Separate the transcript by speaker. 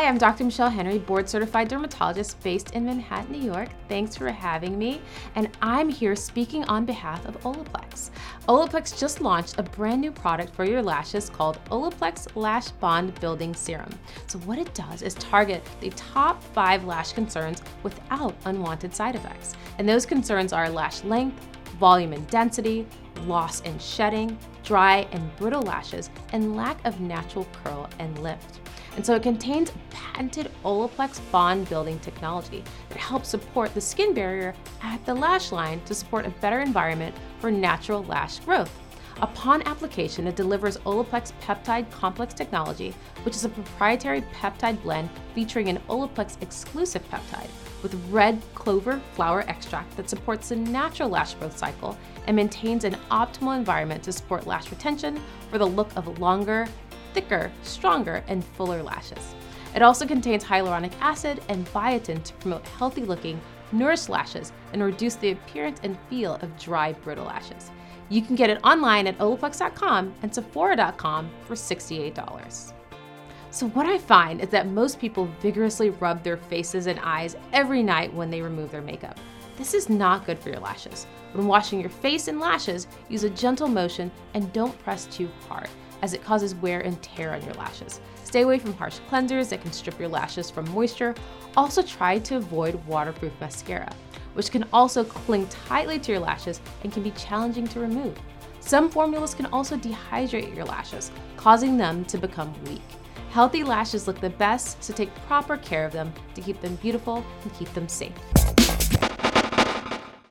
Speaker 1: Hi, I'm Dr. Michelle Henry, board certified dermatologist based in Manhattan, New York. Thanks for having me. And I'm here speaking on behalf of Olaplex. Olaplex just launched a brand new product for your lashes called Olaplex Lash Bond Building Serum. So, what it does is target the top five lash concerns without unwanted side effects. And those concerns are lash length, volume and density, loss and shedding, dry and brittle lashes, and lack of natural curl and lift. And so it contains patented Olaplex bond building technology that helps support the skin barrier at the lash line to support a better environment for natural lash growth. Upon application, it delivers Olaplex peptide complex technology, which is a proprietary peptide blend featuring an Olaplex exclusive peptide with red clover flower extract that supports the natural lash growth cycle and maintains an optimal environment to support lash retention for the look of longer, thicker, stronger, and fuller lashes. It also contains hyaluronic acid and biotin to promote healthy looking, nourished lashes and reduce the appearance and feel of dry, brittle lashes. You can get it online at olaplex.com and sephora.com for $68. So, what I find is that most people vigorously rub their faces and eyes every night when they remove their makeup. This is not good for your lashes. When washing your face and lashes, use a gentle motion and don't press too hard, as it causes wear and tear on your lashes. Stay away from harsh cleansers that can strip your lashes from moisture. Also, try to avoid waterproof mascara, which can also cling tightly to your lashes and can be challenging to remove. Some formulas can also dehydrate your lashes, causing them to become weak. Healthy lashes look the best, so take proper care of them to keep them beautiful and keep them safe.